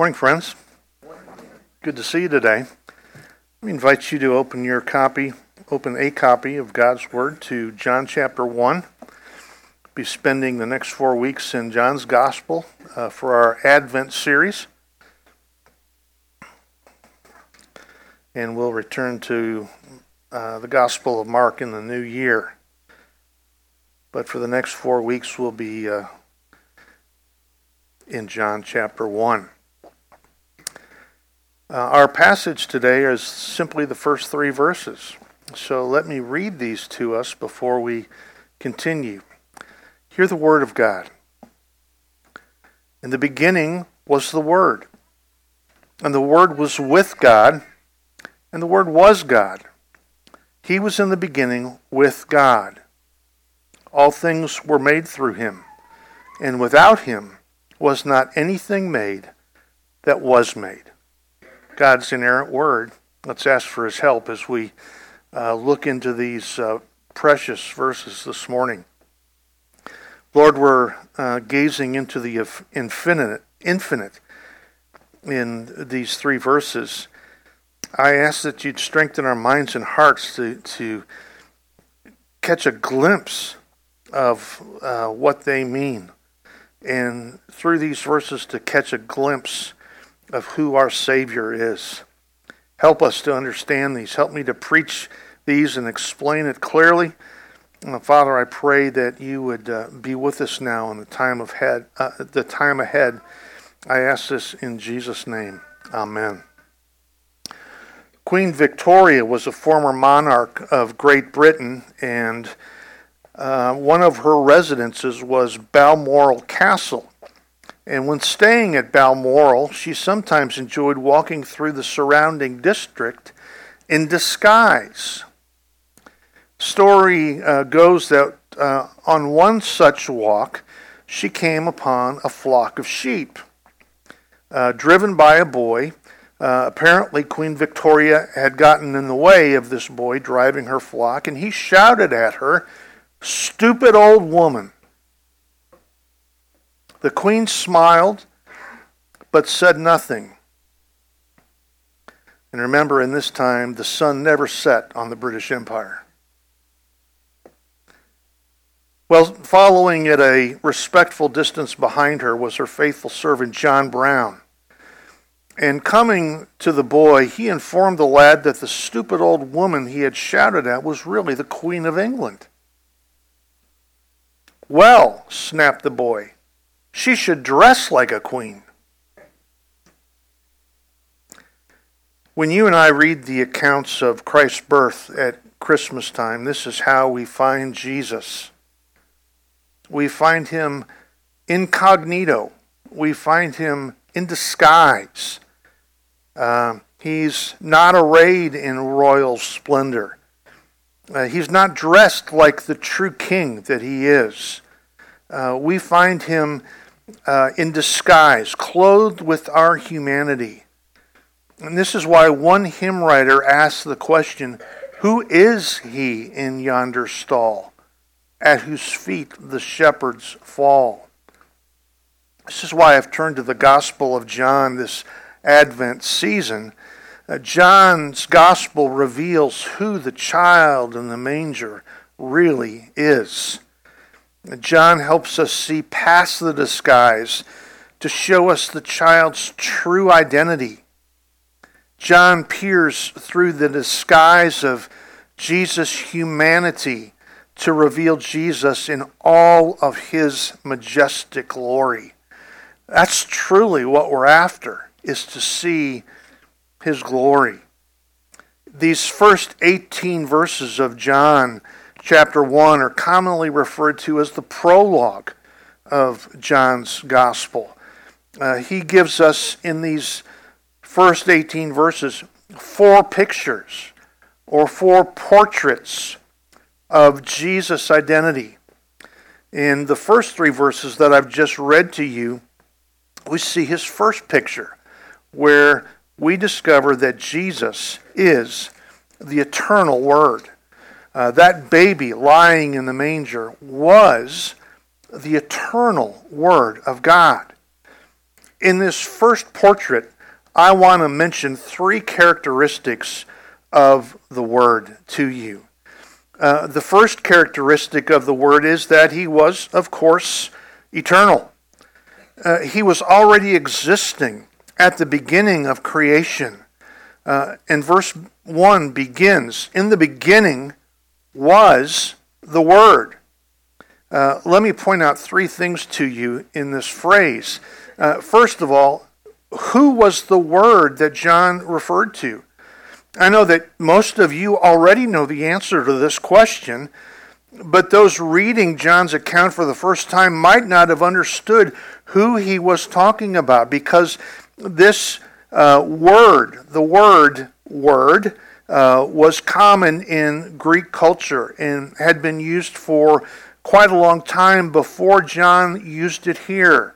Morning, friends. Good to see you today. Let invite you to open your copy, open a copy of God's Word to John chapter 1. Be spending the next four weeks in John's Gospel uh, for our Advent series. And we'll return to uh, the Gospel of Mark in the new year. But for the next four weeks, we'll be uh, in John chapter 1. Uh, our passage today is simply the first three verses. So let me read these to us before we continue. Hear the word of God. In the beginning was the Word, and the Word was with God, and the Word was God. He was in the beginning with God. All things were made through him, and without him was not anything made that was made. God's inerrant word. Let's ask for his help as we uh, look into these uh, precious verses this morning. Lord, we're uh, gazing into the infinite, infinite in these three verses. I ask that you'd strengthen our minds and hearts to, to catch a glimpse of uh, what they mean, and through these verses to catch a glimpse of who our Savior is. Help us to understand these. Help me to preach these and explain it clearly. Uh, Father, I pray that you would uh, be with us now in the time of head, uh, the time ahead. I ask this in Jesus' name. Amen. Queen Victoria was a former monarch of Great Britain, and uh, one of her residences was Balmoral Castle. And when staying at Balmoral, she sometimes enjoyed walking through the surrounding district in disguise. Story uh, goes that uh, on one such walk, she came upon a flock of sheep. Uh, driven by a boy, uh, apparently Queen Victoria had gotten in the way of this boy driving her flock, and he shouted at her, Stupid old woman! The queen smiled, but said nothing. And remember, in this time, the sun never set on the British Empire. Well, following at a respectful distance behind her was her faithful servant John Brown. And coming to the boy, he informed the lad that the stupid old woman he had shouted at was really the Queen of England. Well, snapped the boy, she should dress like a queen. When you and I read the accounts of Christ's birth at Christmas time, this is how we find Jesus. We find him incognito, we find him in disguise. Uh, he's not arrayed in royal splendor. Uh, he's not dressed like the true king that he is. Uh, we find him uh, in disguise, clothed with our humanity. And this is why one hymn writer asks the question Who is he in yonder stall, at whose feet the shepherds fall? This is why I've turned to the Gospel of John this Advent season. Uh, John's Gospel reveals who the child in the manger really is. John helps us see past the disguise to show us the child's true identity. John peers through the disguise of Jesus' humanity to reveal Jesus in all of his majestic glory. That's truly what we're after, is to see his glory. These first 18 verses of John chapter 1 are commonly referred to as the prologue of John's gospel. Uh, he gives us in these first 18 verses four pictures or four portraits of Jesus' identity. In the first three verses that I've just read to you, we see his first picture where we discover that Jesus is the eternal Word uh, that baby lying in the manger was the eternal Word of God. in this first portrait, I want to mention three characteristics of the Word to you. Uh, the first characteristic of the Word is that he was, of course, eternal. Uh, he was already existing at the beginning of creation. Uh, and verse 1 begins In the beginning was the Word. Uh, let me point out three things to you in this phrase. Uh, first of all, who was the Word that John referred to? I know that most of you already know the answer to this question, but those reading John's account for the first time might not have understood who he was talking about because this uh, word, the word word, uh, was common in Greek culture and had been used for quite a long time before John used it here.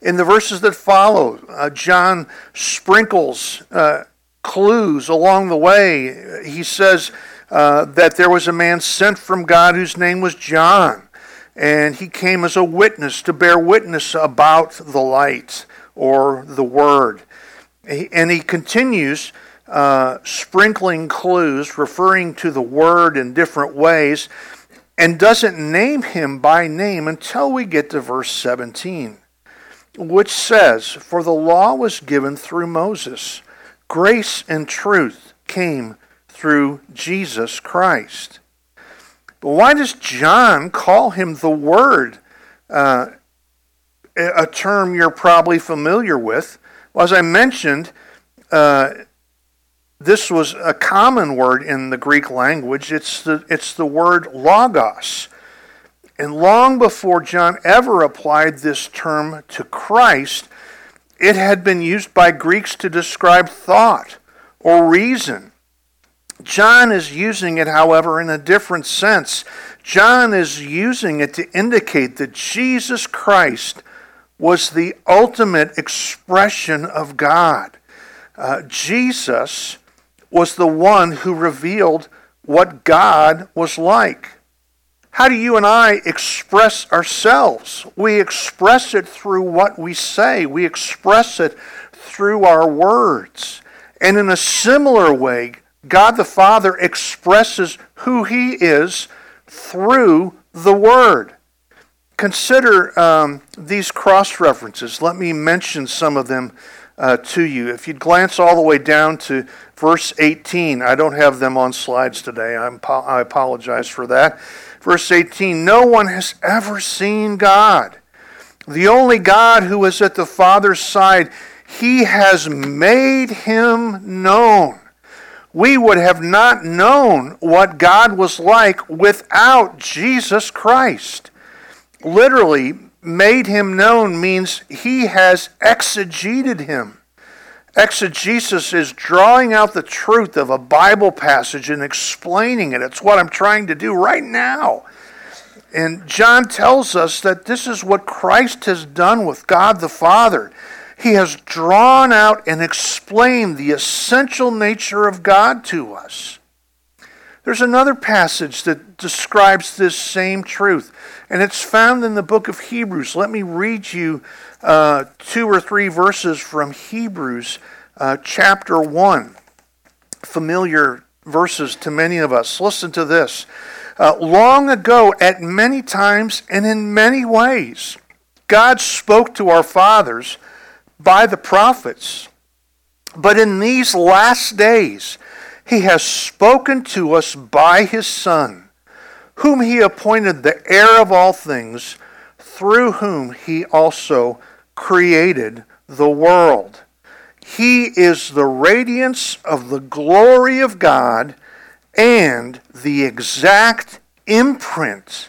In the verses that follow, uh, John sprinkles uh, clues along the way. He says uh, that there was a man sent from God whose name was John, and he came as a witness to bear witness about the light or the word. And he continues uh, sprinkling clues, referring to the word in different ways, and doesn't name him by name until we get to verse 17, which says, For the law was given through Moses, grace and truth came through Jesus Christ. But why does John call him the Word? Uh, a term you're probably familiar with. Well, as I mentioned, uh, this was a common word in the Greek language. It's the, it's the word logos. And long before John ever applied this term to Christ, it had been used by Greeks to describe thought or reason. John is using it, however, in a different sense. John is using it to indicate that Jesus Christ was the ultimate expression of God. Uh, Jesus was the one who revealed what God was like. How do you and I express ourselves? We express it through what we say, we express it through our words. And in a similar way, God the Father expresses who He is through the Word. Consider um, these cross references. Let me mention some of them uh, to you. If you'd glance all the way down to verse 18, I don't have them on slides today. I'm, I apologize for that. Verse 18 No one has ever seen God. The only God who is at the Father's side, he has made him known. We would have not known what God was like without Jesus Christ literally made him known means he has exegeted him. Exegesis is drawing out the truth of a Bible passage and explaining it. It's what I'm trying to do right now. And John tells us that this is what Christ has done with God the Father. He has drawn out and explained the essential nature of God to us. There's another passage that describes this same truth, and it's found in the book of Hebrews. Let me read you uh, two or three verses from Hebrews uh, chapter 1. Familiar verses to many of us. Listen to this. Uh, long ago, at many times and in many ways, God spoke to our fathers by the prophets. But in these last days, he has spoken to us by his Son, whom he appointed the heir of all things, through whom he also created the world. He is the radiance of the glory of God and the exact imprint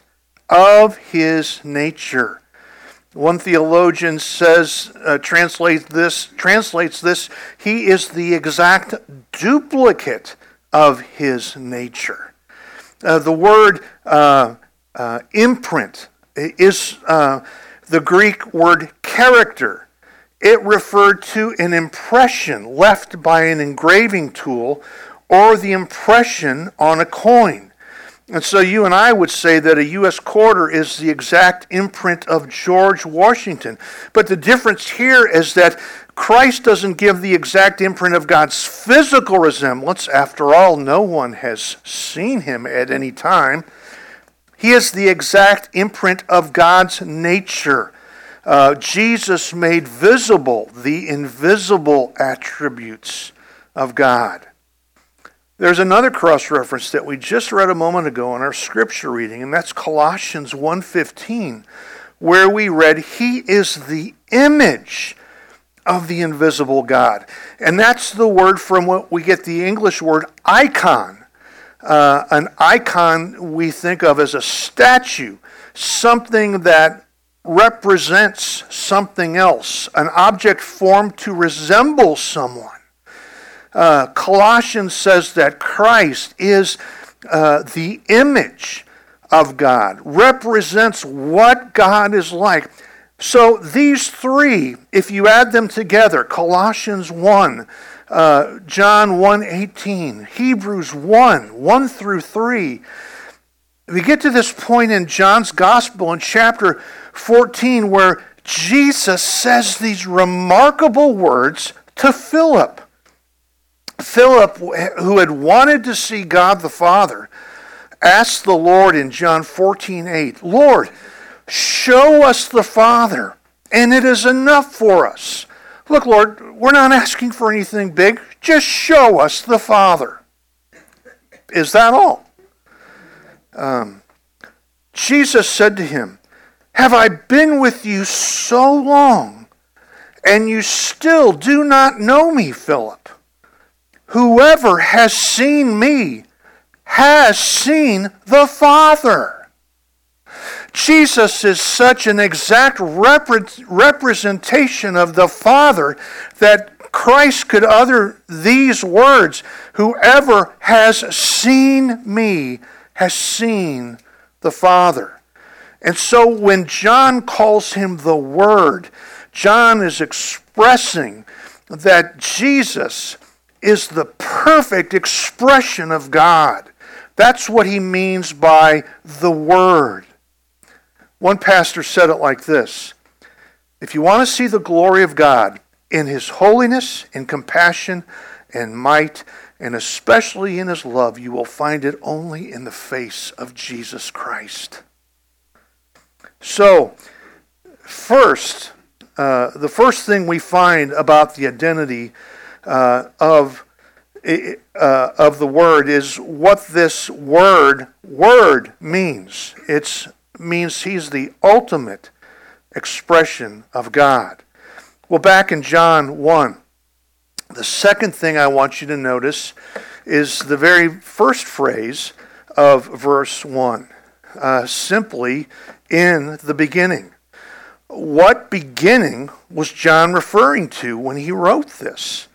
of his nature. One theologian says, uh, translates this, translates this, he is the exact duplicate of his nature. Uh, the word uh, uh imprint is uh, the Greek word character. It referred to an impression left by an engraving tool or the impression on a coin. And so you and I would say that a U.S. quarter is the exact imprint of George Washington. But the difference here is that Christ doesn't give the exact imprint of God's physical resemblance. After all, no one has seen him at any time. He is the exact imprint of God's nature. Uh, Jesus made visible the invisible attributes of God. There's another cross reference that we just read a moment ago in our scripture reading, and that's Colossians 1:15, where we read, "He is the image of the invisible God." And that's the word from what we get the English word icon. Uh, an icon we think of as a statue, something that represents something else, an object formed to resemble someone. Uh, Colossians says that Christ is uh, the image of God, represents what God is like. So these three, if you add them together, Colossians 1, uh, John 1.18, Hebrews 1, 1 through 3, we get to this point in John's Gospel in chapter 14 where Jesus says these remarkable words to Philip. Philip, who had wanted to see God the Father, asked the Lord in John 14 8, Lord, show us the Father, and it is enough for us. Look, Lord, we're not asking for anything big. Just show us the Father. Is that all? Um, Jesus said to him, Have I been with you so long, and you still do not know me, Philip? Whoever has seen me has seen the Father. Jesus is such an exact repre- representation of the Father that Christ could utter these words Whoever has seen me has seen the Father. And so when John calls him the Word, John is expressing that Jesus is the perfect expression of God. That's what he means by the Word. One pastor said it like this If you want to see the glory of God in his holiness, in compassion, and might, and especially in his love, you will find it only in the face of Jesus Christ. So, first, uh, the first thing we find about the identity uh, of uh, of the word is what this word word means. It means he's the ultimate expression of God. Well, back in John 1, the second thing I want you to notice is the very first phrase of verse 1 uh, simply in the beginning. What beginning was John referring to when he wrote this?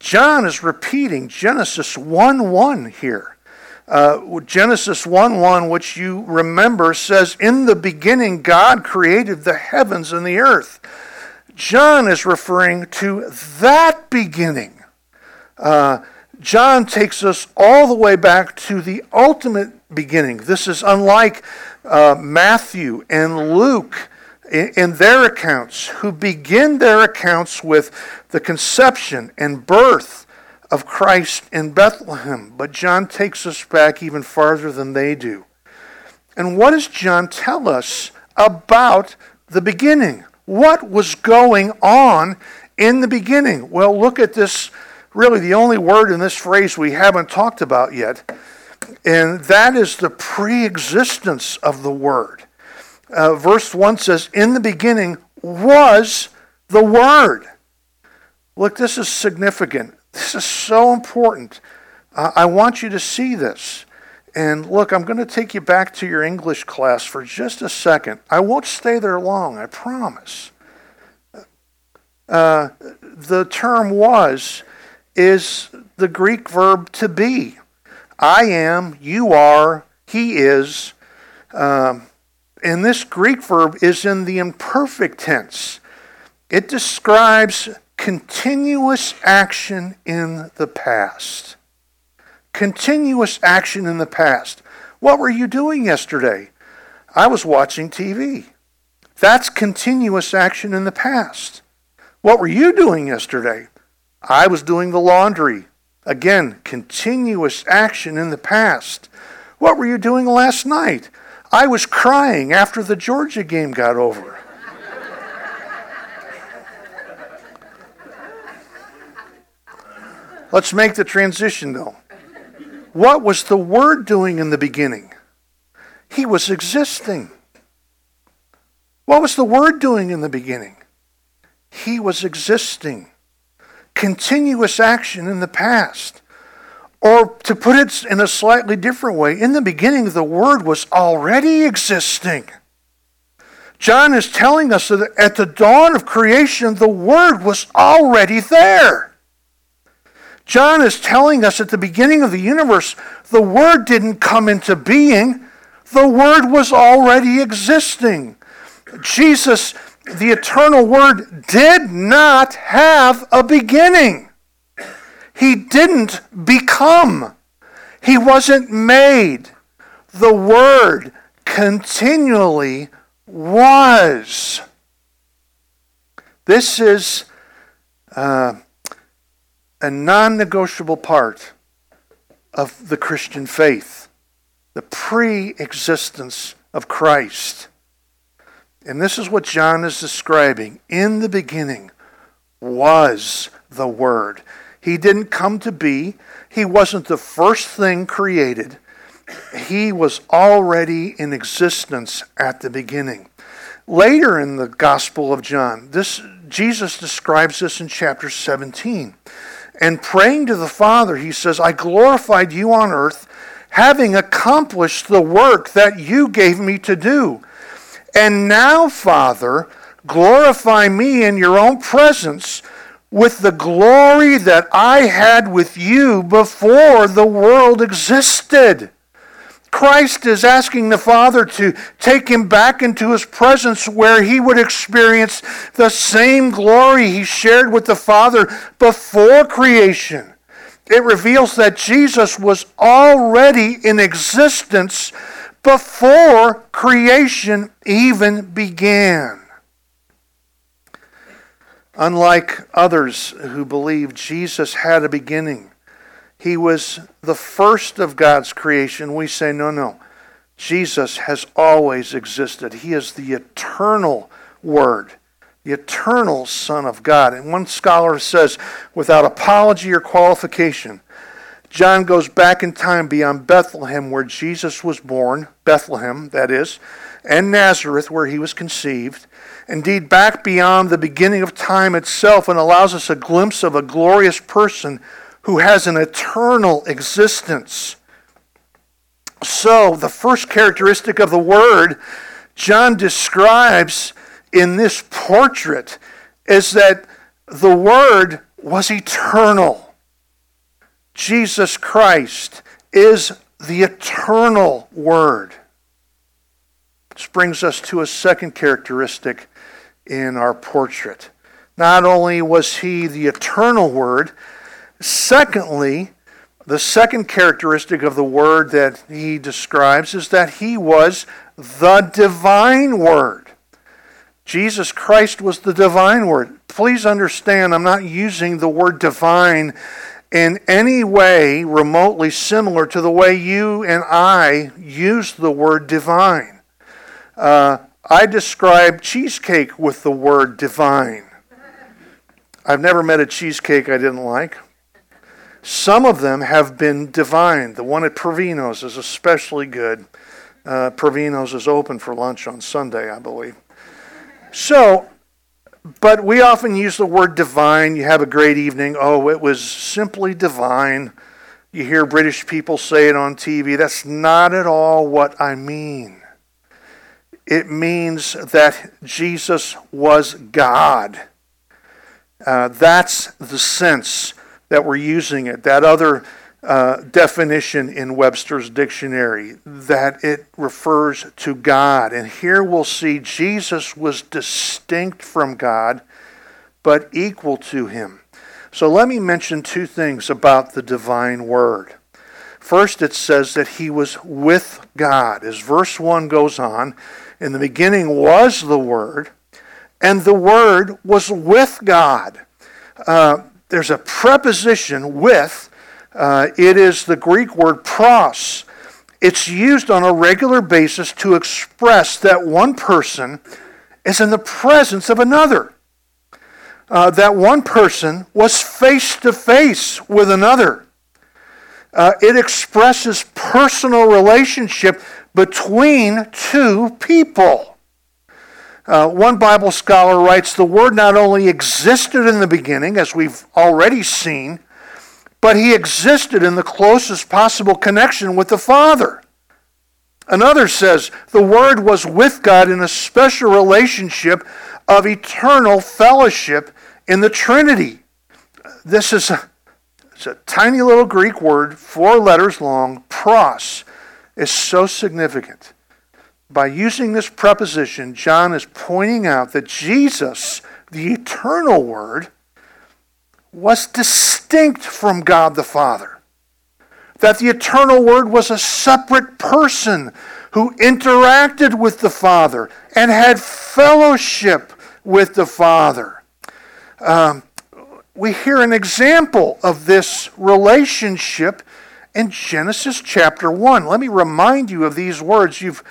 John is repeating Genesis 1 1 here. Uh, Genesis 1 1, which you remember, says, In the beginning, God created the heavens and the earth. John is referring to that beginning. Uh, John takes us all the way back to the ultimate beginning. This is unlike uh, Matthew and Luke in their accounts, who begin their accounts with the conception and birth of Christ in Bethlehem. But John takes us back even farther than they do. And what does John tell us about the beginning? What was going on in the beginning? Well, look at this really the only word in this phrase we haven't talked about yet, and that is the pre existence of the Word uh, verse 1 says, In the beginning was the Word. Look, this is significant. This is so important. Uh, I want you to see this. And look, I'm going to take you back to your English class for just a second. I won't stay there long, I promise. Uh, the term was is the Greek verb to be. I am, you are, he is. Um, and this Greek verb is in the imperfect tense. It describes continuous action in the past. Continuous action in the past. What were you doing yesterday? I was watching TV. That's continuous action in the past. What were you doing yesterday? I was doing the laundry. Again, continuous action in the past. What were you doing last night? I was crying after the Georgia game got over. Let's make the transition though. What was the Word doing in the beginning? He was existing. What was the Word doing in the beginning? He was existing. Continuous action in the past. Or to put it in a slightly different way, in the beginning, the Word was already existing. John is telling us that at the dawn of creation, the Word was already there. John is telling us at the beginning of the universe, the Word didn't come into being, the Word was already existing. Jesus, the eternal Word, did not have a beginning. He didn't become, He wasn't made. The Word continually was. This is. Uh, a non negotiable part of the Christian faith the pre existence of Christ. And this is what John is describing. In the beginning was the Word. He didn't come to be, He wasn't the first thing created. He was already in existence at the beginning. Later in the Gospel of John, this Jesus describes this in chapter 17. And praying to the Father, he says, I glorified you on earth, having accomplished the work that you gave me to do. And now, Father, glorify me in your own presence with the glory that I had with you before the world existed. Christ is asking the Father to take him back into his presence where he would experience the same glory he shared with the Father before creation. It reveals that Jesus was already in existence before creation even began. Unlike others who believe Jesus had a beginning, he was the first of God's creation. We say, no, no. Jesus has always existed. He is the eternal Word, the eternal Son of God. And one scholar says, without apology or qualification, John goes back in time beyond Bethlehem, where Jesus was born, Bethlehem, that is, and Nazareth, where he was conceived. Indeed, back beyond the beginning of time itself, and allows us a glimpse of a glorious person who has an eternal existence. So, the first characteristic of the Word John describes in this portrait is that the Word was eternal. Jesus Christ is the eternal Word. Which brings us to a second characteristic in our portrait. Not only was he the eternal Word, Secondly, the second characteristic of the Word that he describes is that he was the divine Word. Jesus Christ was the divine Word. Please understand, I'm not using the word divine in any way remotely similar to the way you and I use the word divine. Uh, I describe cheesecake with the word divine. I've never met a cheesecake I didn't like. Some of them have been divine. The one at Provino's is especially good. Uh, Provino's is open for lunch on Sunday, I believe. So, but we often use the word divine. You have a great evening. Oh, it was simply divine. You hear British people say it on TV. That's not at all what I mean. It means that Jesus was God. Uh, that's the sense that we're using it, that other uh, definition in Webster's dictionary, that it refers to God. And here we'll see Jesus was distinct from God, but equal to him. So let me mention two things about the divine word. First, it says that he was with God. As verse 1 goes on, in the beginning was the Word, and the Word was with God. Uh, there's a preposition with. Uh, it is the Greek word pros. It's used on a regular basis to express that one person is in the presence of another. Uh, that one person was face to face with another. Uh, it expresses personal relationship between two people. Uh, one Bible scholar writes the Word not only existed in the beginning, as we've already seen, but he existed in the closest possible connection with the Father. Another says the Word was with God in a special relationship of eternal fellowship in the Trinity. This is a, it's a tiny little Greek word, four letters long, pros, is so significant by using this preposition, John is pointing out that Jesus, the eternal Word, was distinct from God the Father. That the eternal Word was a separate person who interacted with the Father and had fellowship with the Father. Um, we hear an example of this relationship in Genesis chapter 1. Let me remind you of these words. You've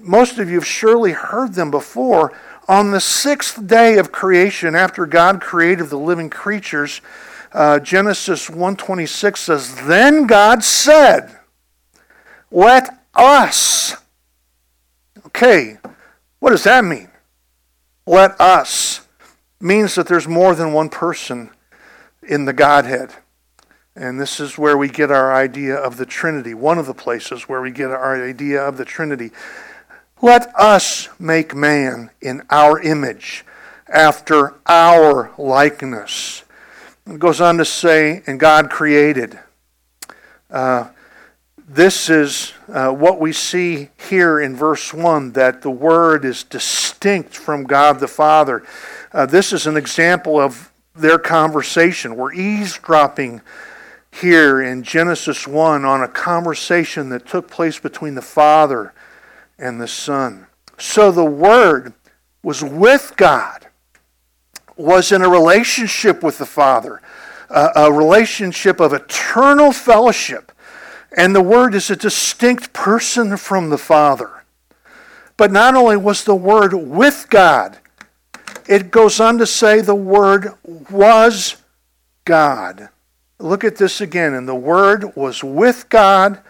most of you have surely heard them before. On the sixth day of creation, after God created the living creatures, uh, Genesis 1:26 says, "Then God said, let us." Okay, what does that mean? Let us means that there's more than one person in the Godhead. And this is where we get our idea of the Trinity, one of the places where we get our idea of the Trinity. Let us make man in our image, after our likeness. It goes on to say, and God created. Uh, this is uh, what we see here in verse 1 that the Word is distinct from God the Father. Uh, this is an example of their conversation. We're eavesdropping here in Genesis 1 on a conversation that took place between the Father and the Son. So the Word was with God, was in a relationship with the Father, a relationship of eternal fellowship. And the Word is a distinct person from the Father. But not only was the Word with God, it goes on to say the Word was God. Look at this again. And the Word was with God,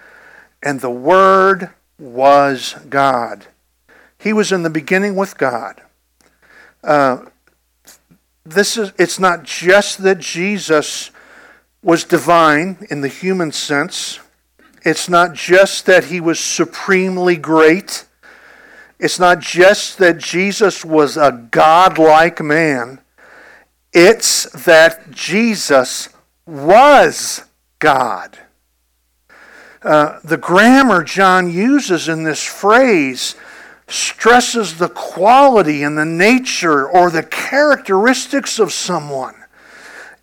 and the Word was God. He was in the beginning with God. Uh, this is it's not just that Jesus was divine in the human sense. It's not just that he was supremely great. It's not just that Jesus was a godlike man. It's that Jesus was God. Uh, the grammar John uses in this phrase stresses the quality and the nature or the characteristics of someone.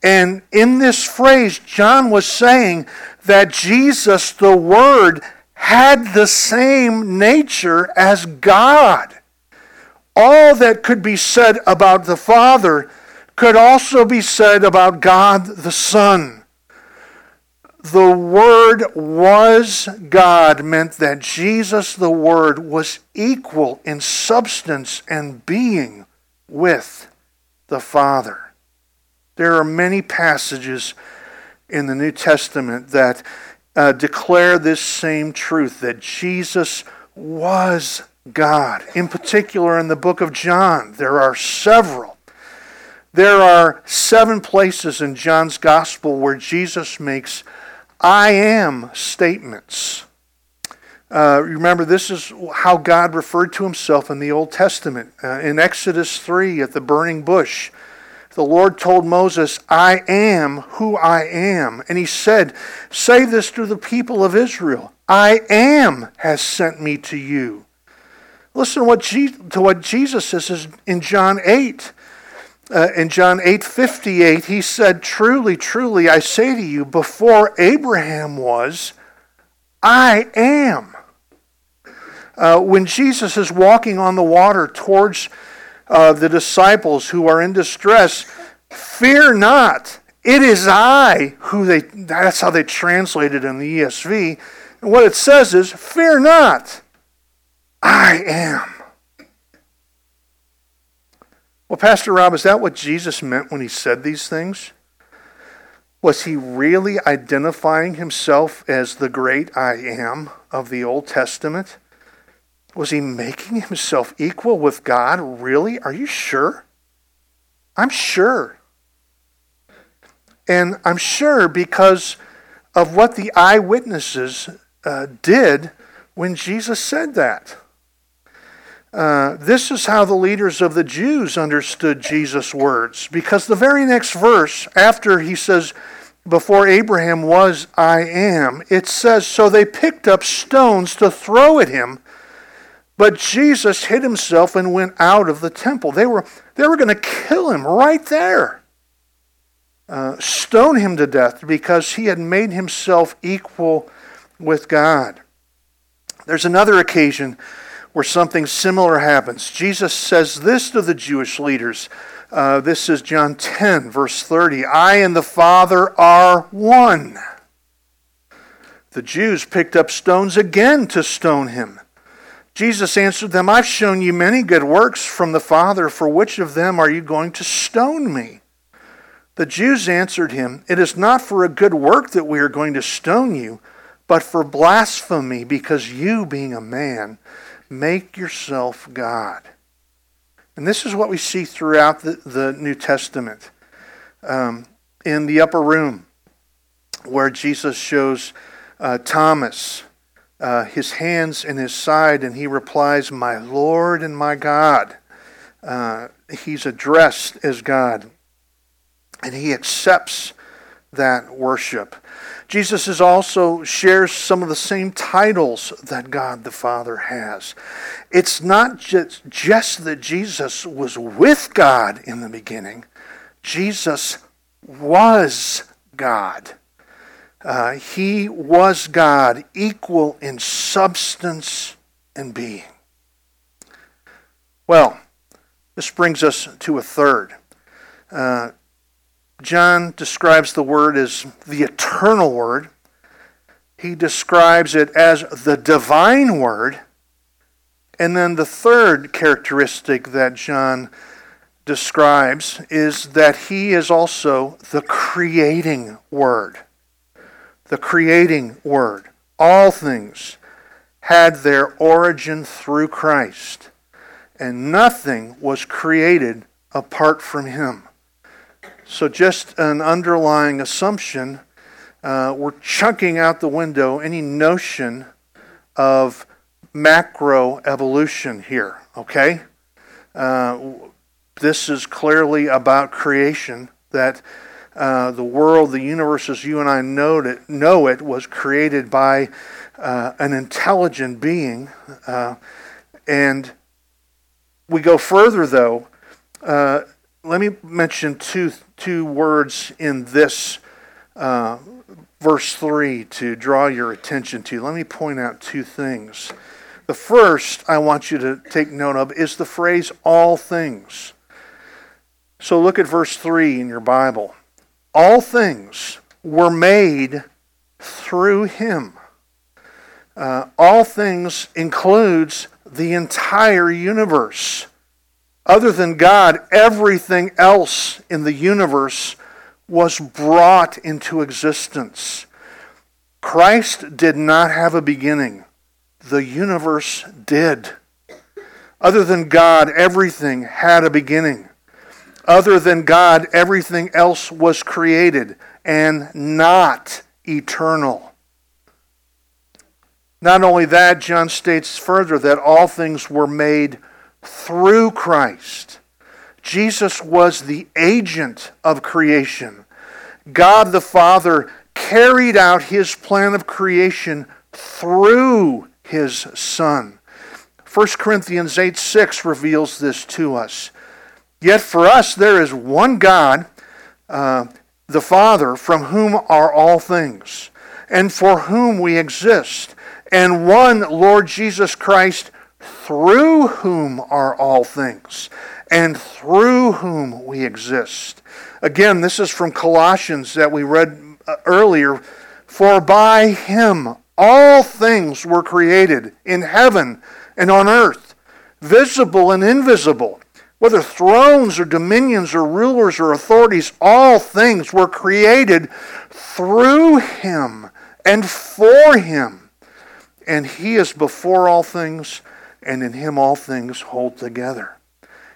And in this phrase, John was saying that Jesus, the Word, had the same nature as God. All that could be said about the Father could also be said about God the Son the Word was God meant that Jesus, the Word, was equal in substance and being with the Father. There are many passages in the New Testament that uh, declare this same truth that Jesus was God. In particular, in the book of John, there are several. There are seven places in John's gospel where Jesus makes I am statements. Uh, remember, this is how God referred to himself in the Old Testament. Uh, in Exodus 3 at the burning bush, the Lord told Moses, I am who I am. And he said, Say this to the people of Israel I am has sent me to you. Listen to what, to what Jesus says in John 8 uh, in John 8:58 he said truly truly I say to you before Abraham was I am. Uh, when Jesus is walking on the water towards uh, the disciples who are in distress, fear not. It is I who they, that's how they translate it in the ESV. And what it says is, fear not. I am. Well, Pastor Rob, is that what Jesus meant when he said these things? Was he really identifying himself as the great I am of the Old Testament? Was he making himself equal with God? Really? Are you sure? I'm sure. And I'm sure because of what the eyewitnesses uh, did when Jesus said that. Uh, this is how the leaders of the Jews understood Jesus' words, because the very next verse, after he says, Before Abraham was, I am, it says, So they picked up stones to throw at him, but Jesus hid himself and went out of the temple. They were, they were going to kill him right there, uh, stone him to death, because he had made himself equal with God. There's another occasion where something similar happens. Jesus says this to the Jewish leaders. Uh, this is John 10, verse 30. I and the Father are one. The Jews picked up stones again to stone him. Jesus answered them, I've shown you many good works from the Father. For which of them are you going to stone me? The Jews answered him, It is not for a good work that we are going to stone you, but for blasphemy, because you, being a man, Make yourself God. And this is what we see throughout the, the New Testament. Um, in the upper room, where Jesus shows uh, Thomas uh, his hands in his side, and he replies, My Lord and my God. Uh, he's addressed as God, and he accepts that worship. Jesus is also shares some of the same titles that God the Father has. It's not just, just that Jesus was with God in the beginning, Jesus was God. Uh, he was God, equal in substance and being. Well, this brings us to a third. Uh, John describes the Word as the eternal Word. He describes it as the divine Word. And then the third characteristic that John describes is that he is also the creating Word. The creating Word. All things had their origin through Christ, and nothing was created apart from Him. So, just an underlying assumption, uh, we're chunking out the window any notion of macro evolution here, okay? Uh, this is clearly about creation, that uh, the world, the universe as you and I know it, know it was created by uh, an intelligent being. Uh, and we go further, though. Let me mention two two words in this uh, verse 3 to draw your attention to. Let me point out two things. The first I want you to take note of is the phrase all things. So look at verse 3 in your Bible. All things were made through him. Uh, all things includes the entire universe. Other than God, everything else in the universe was brought into existence. Christ did not have a beginning, the universe did. Other than God, everything had a beginning. Other than God, everything else was created and not eternal. Not only that, John states further that all things were made through Christ. Jesus was the agent of creation. God the Father carried out his plan of creation through his Son. 1 Corinthians 8 6 reveals this to us. Yet for us there is one God, uh, the Father, from whom are all things, and for whom we exist and one Lord Jesus Christ, through whom are all things, and through whom we exist. Again, this is from Colossians that we read uh, earlier. For by him all things were created in heaven and on earth, visible and invisible. Whether thrones or dominions or rulers or authorities, all things were created through him and for him. And he is before all things, and in him all things hold together.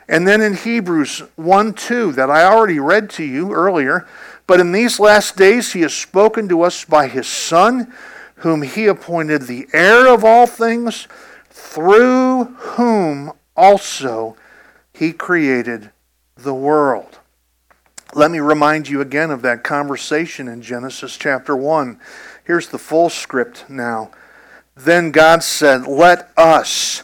And then in Hebrews 1 2, that I already read to you earlier, but in these last days he has spoken to us by his Son, whom he appointed the heir of all things, through whom also he created the world. Let me remind you again of that conversation in Genesis chapter 1. Here's the full script now. Then God said, Let us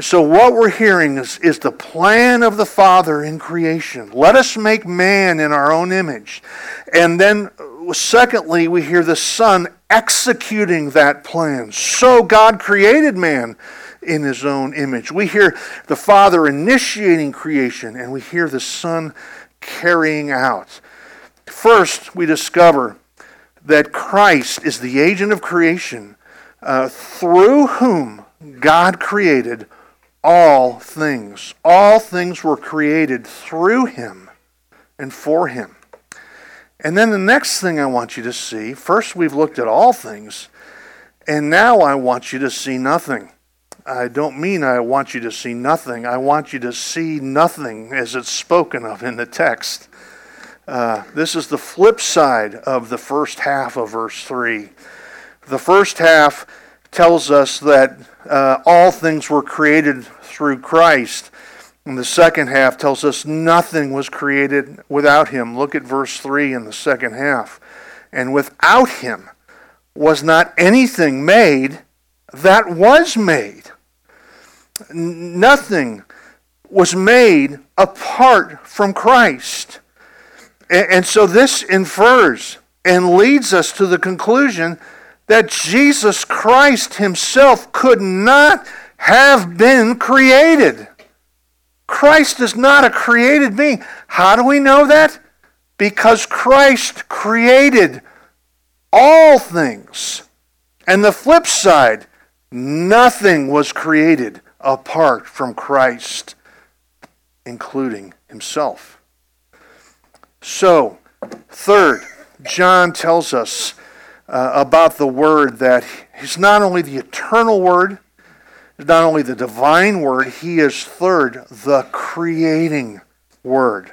So, what we're hearing is, is the plan of the Father in creation. Let us make man in our own image. And then, secondly, we hear the Son executing that plan. So, God created man in his own image. We hear the Father initiating creation, and we hear the Son carrying out. First, we discover that Christ is the agent of creation uh, through whom God created all things. All things were created through him and for him. And then the next thing I want you to see first, we've looked at all things, and now I want you to see nothing. I don't mean I want you to see nothing. I want you to see nothing as it's spoken of in the text. Uh, this is the flip side of the first half of verse 3. The first half tells us that uh, all things were created through Christ. And the second half tells us nothing was created without him. Look at verse 3 in the second half. And without him was not anything made that was made. Nothing was made apart from Christ. And so this infers and leads us to the conclusion that Jesus Christ himself could not have been created. Christ is not a created being. How do we know that? Because Christ created all things. And the flip side, nothing was created apart from Christ, including himself. So, third, John tells us uh, about the Word that He's not only the eternal Word, not only the divine Word, He is third, the creating Word.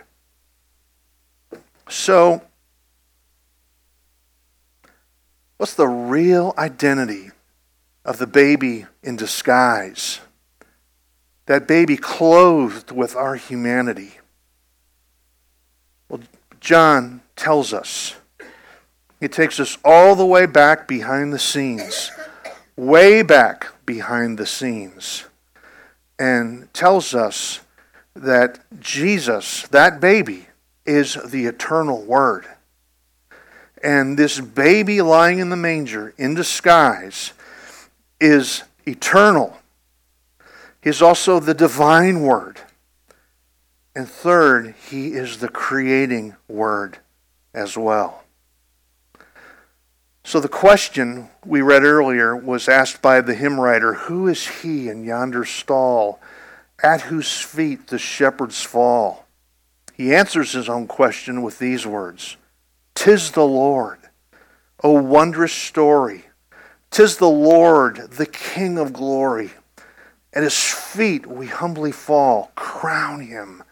So, what's the real identity of the baby in disguise? that baby clothed with our humanity. Well, John tells us. He takes us all the way back behind the scenes, way back behind the scenes, and tells us that Jesus, that baby, is the eternal Word. And this baby lying in the manger in disguise is eternal is also the divine word. And third, he is the creating word as well. So the question we read earlier was asked by the hymn writer Who is he in yonder stall, at whose feet the shepherds fall? He answers his own question with these words Tis the Lord, O wondrous story. Tis the Lord, the King of glory. At his feet we humbly fall. Crown him,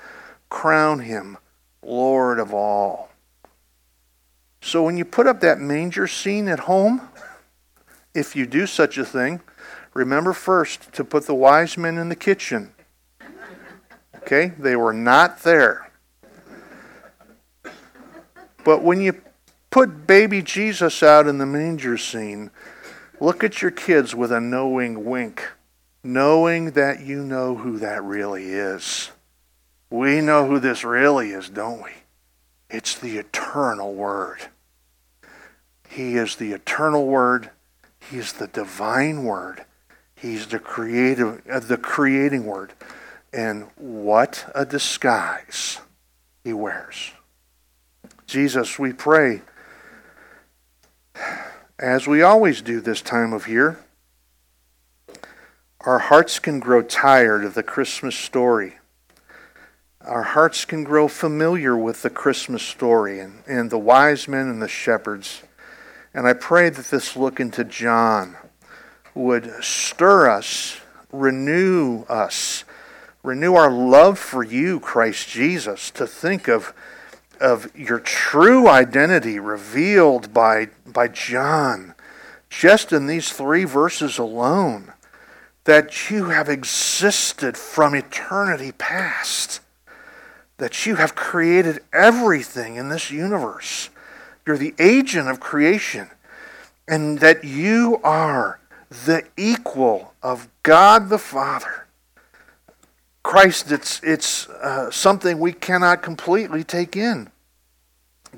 crown him, Lord of all. So when you put up that manger scene at home, if you do such a thing, Remember first to put the wise men in the kitchen. Okay? They were not there. But when you put baby Jesus out in the manger scene, look at your kids with a knowing wink, knowing that you know who that really is. We know who this really is, don't we? It's the eternal Word. He is the eternal Word. He is the divine Word. He's the creative, uh, the creating Word. And what a disguise he wears. Jesus, we pray, as we always do this time of year, our hearts can grow tired of the Christmas story. Our hearts can grow familiar with the Christmas story and, and the wise men and the shepherds. And I pray that this look into John would stir us, renew us, renew our love for you, Christ Jesus, to think of, of your true identity revealed by, by John just in these three verses alone. That you have existed from eternity past. That you have created everything in this universe. You're the agent of creation. And that you are the equal of God the Father. Christ, it's, it's uh, something we cannot completely take in.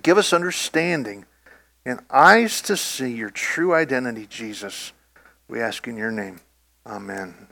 Give us understanding and eyes to see your true identity, Jesus. We ask in your name. Amen.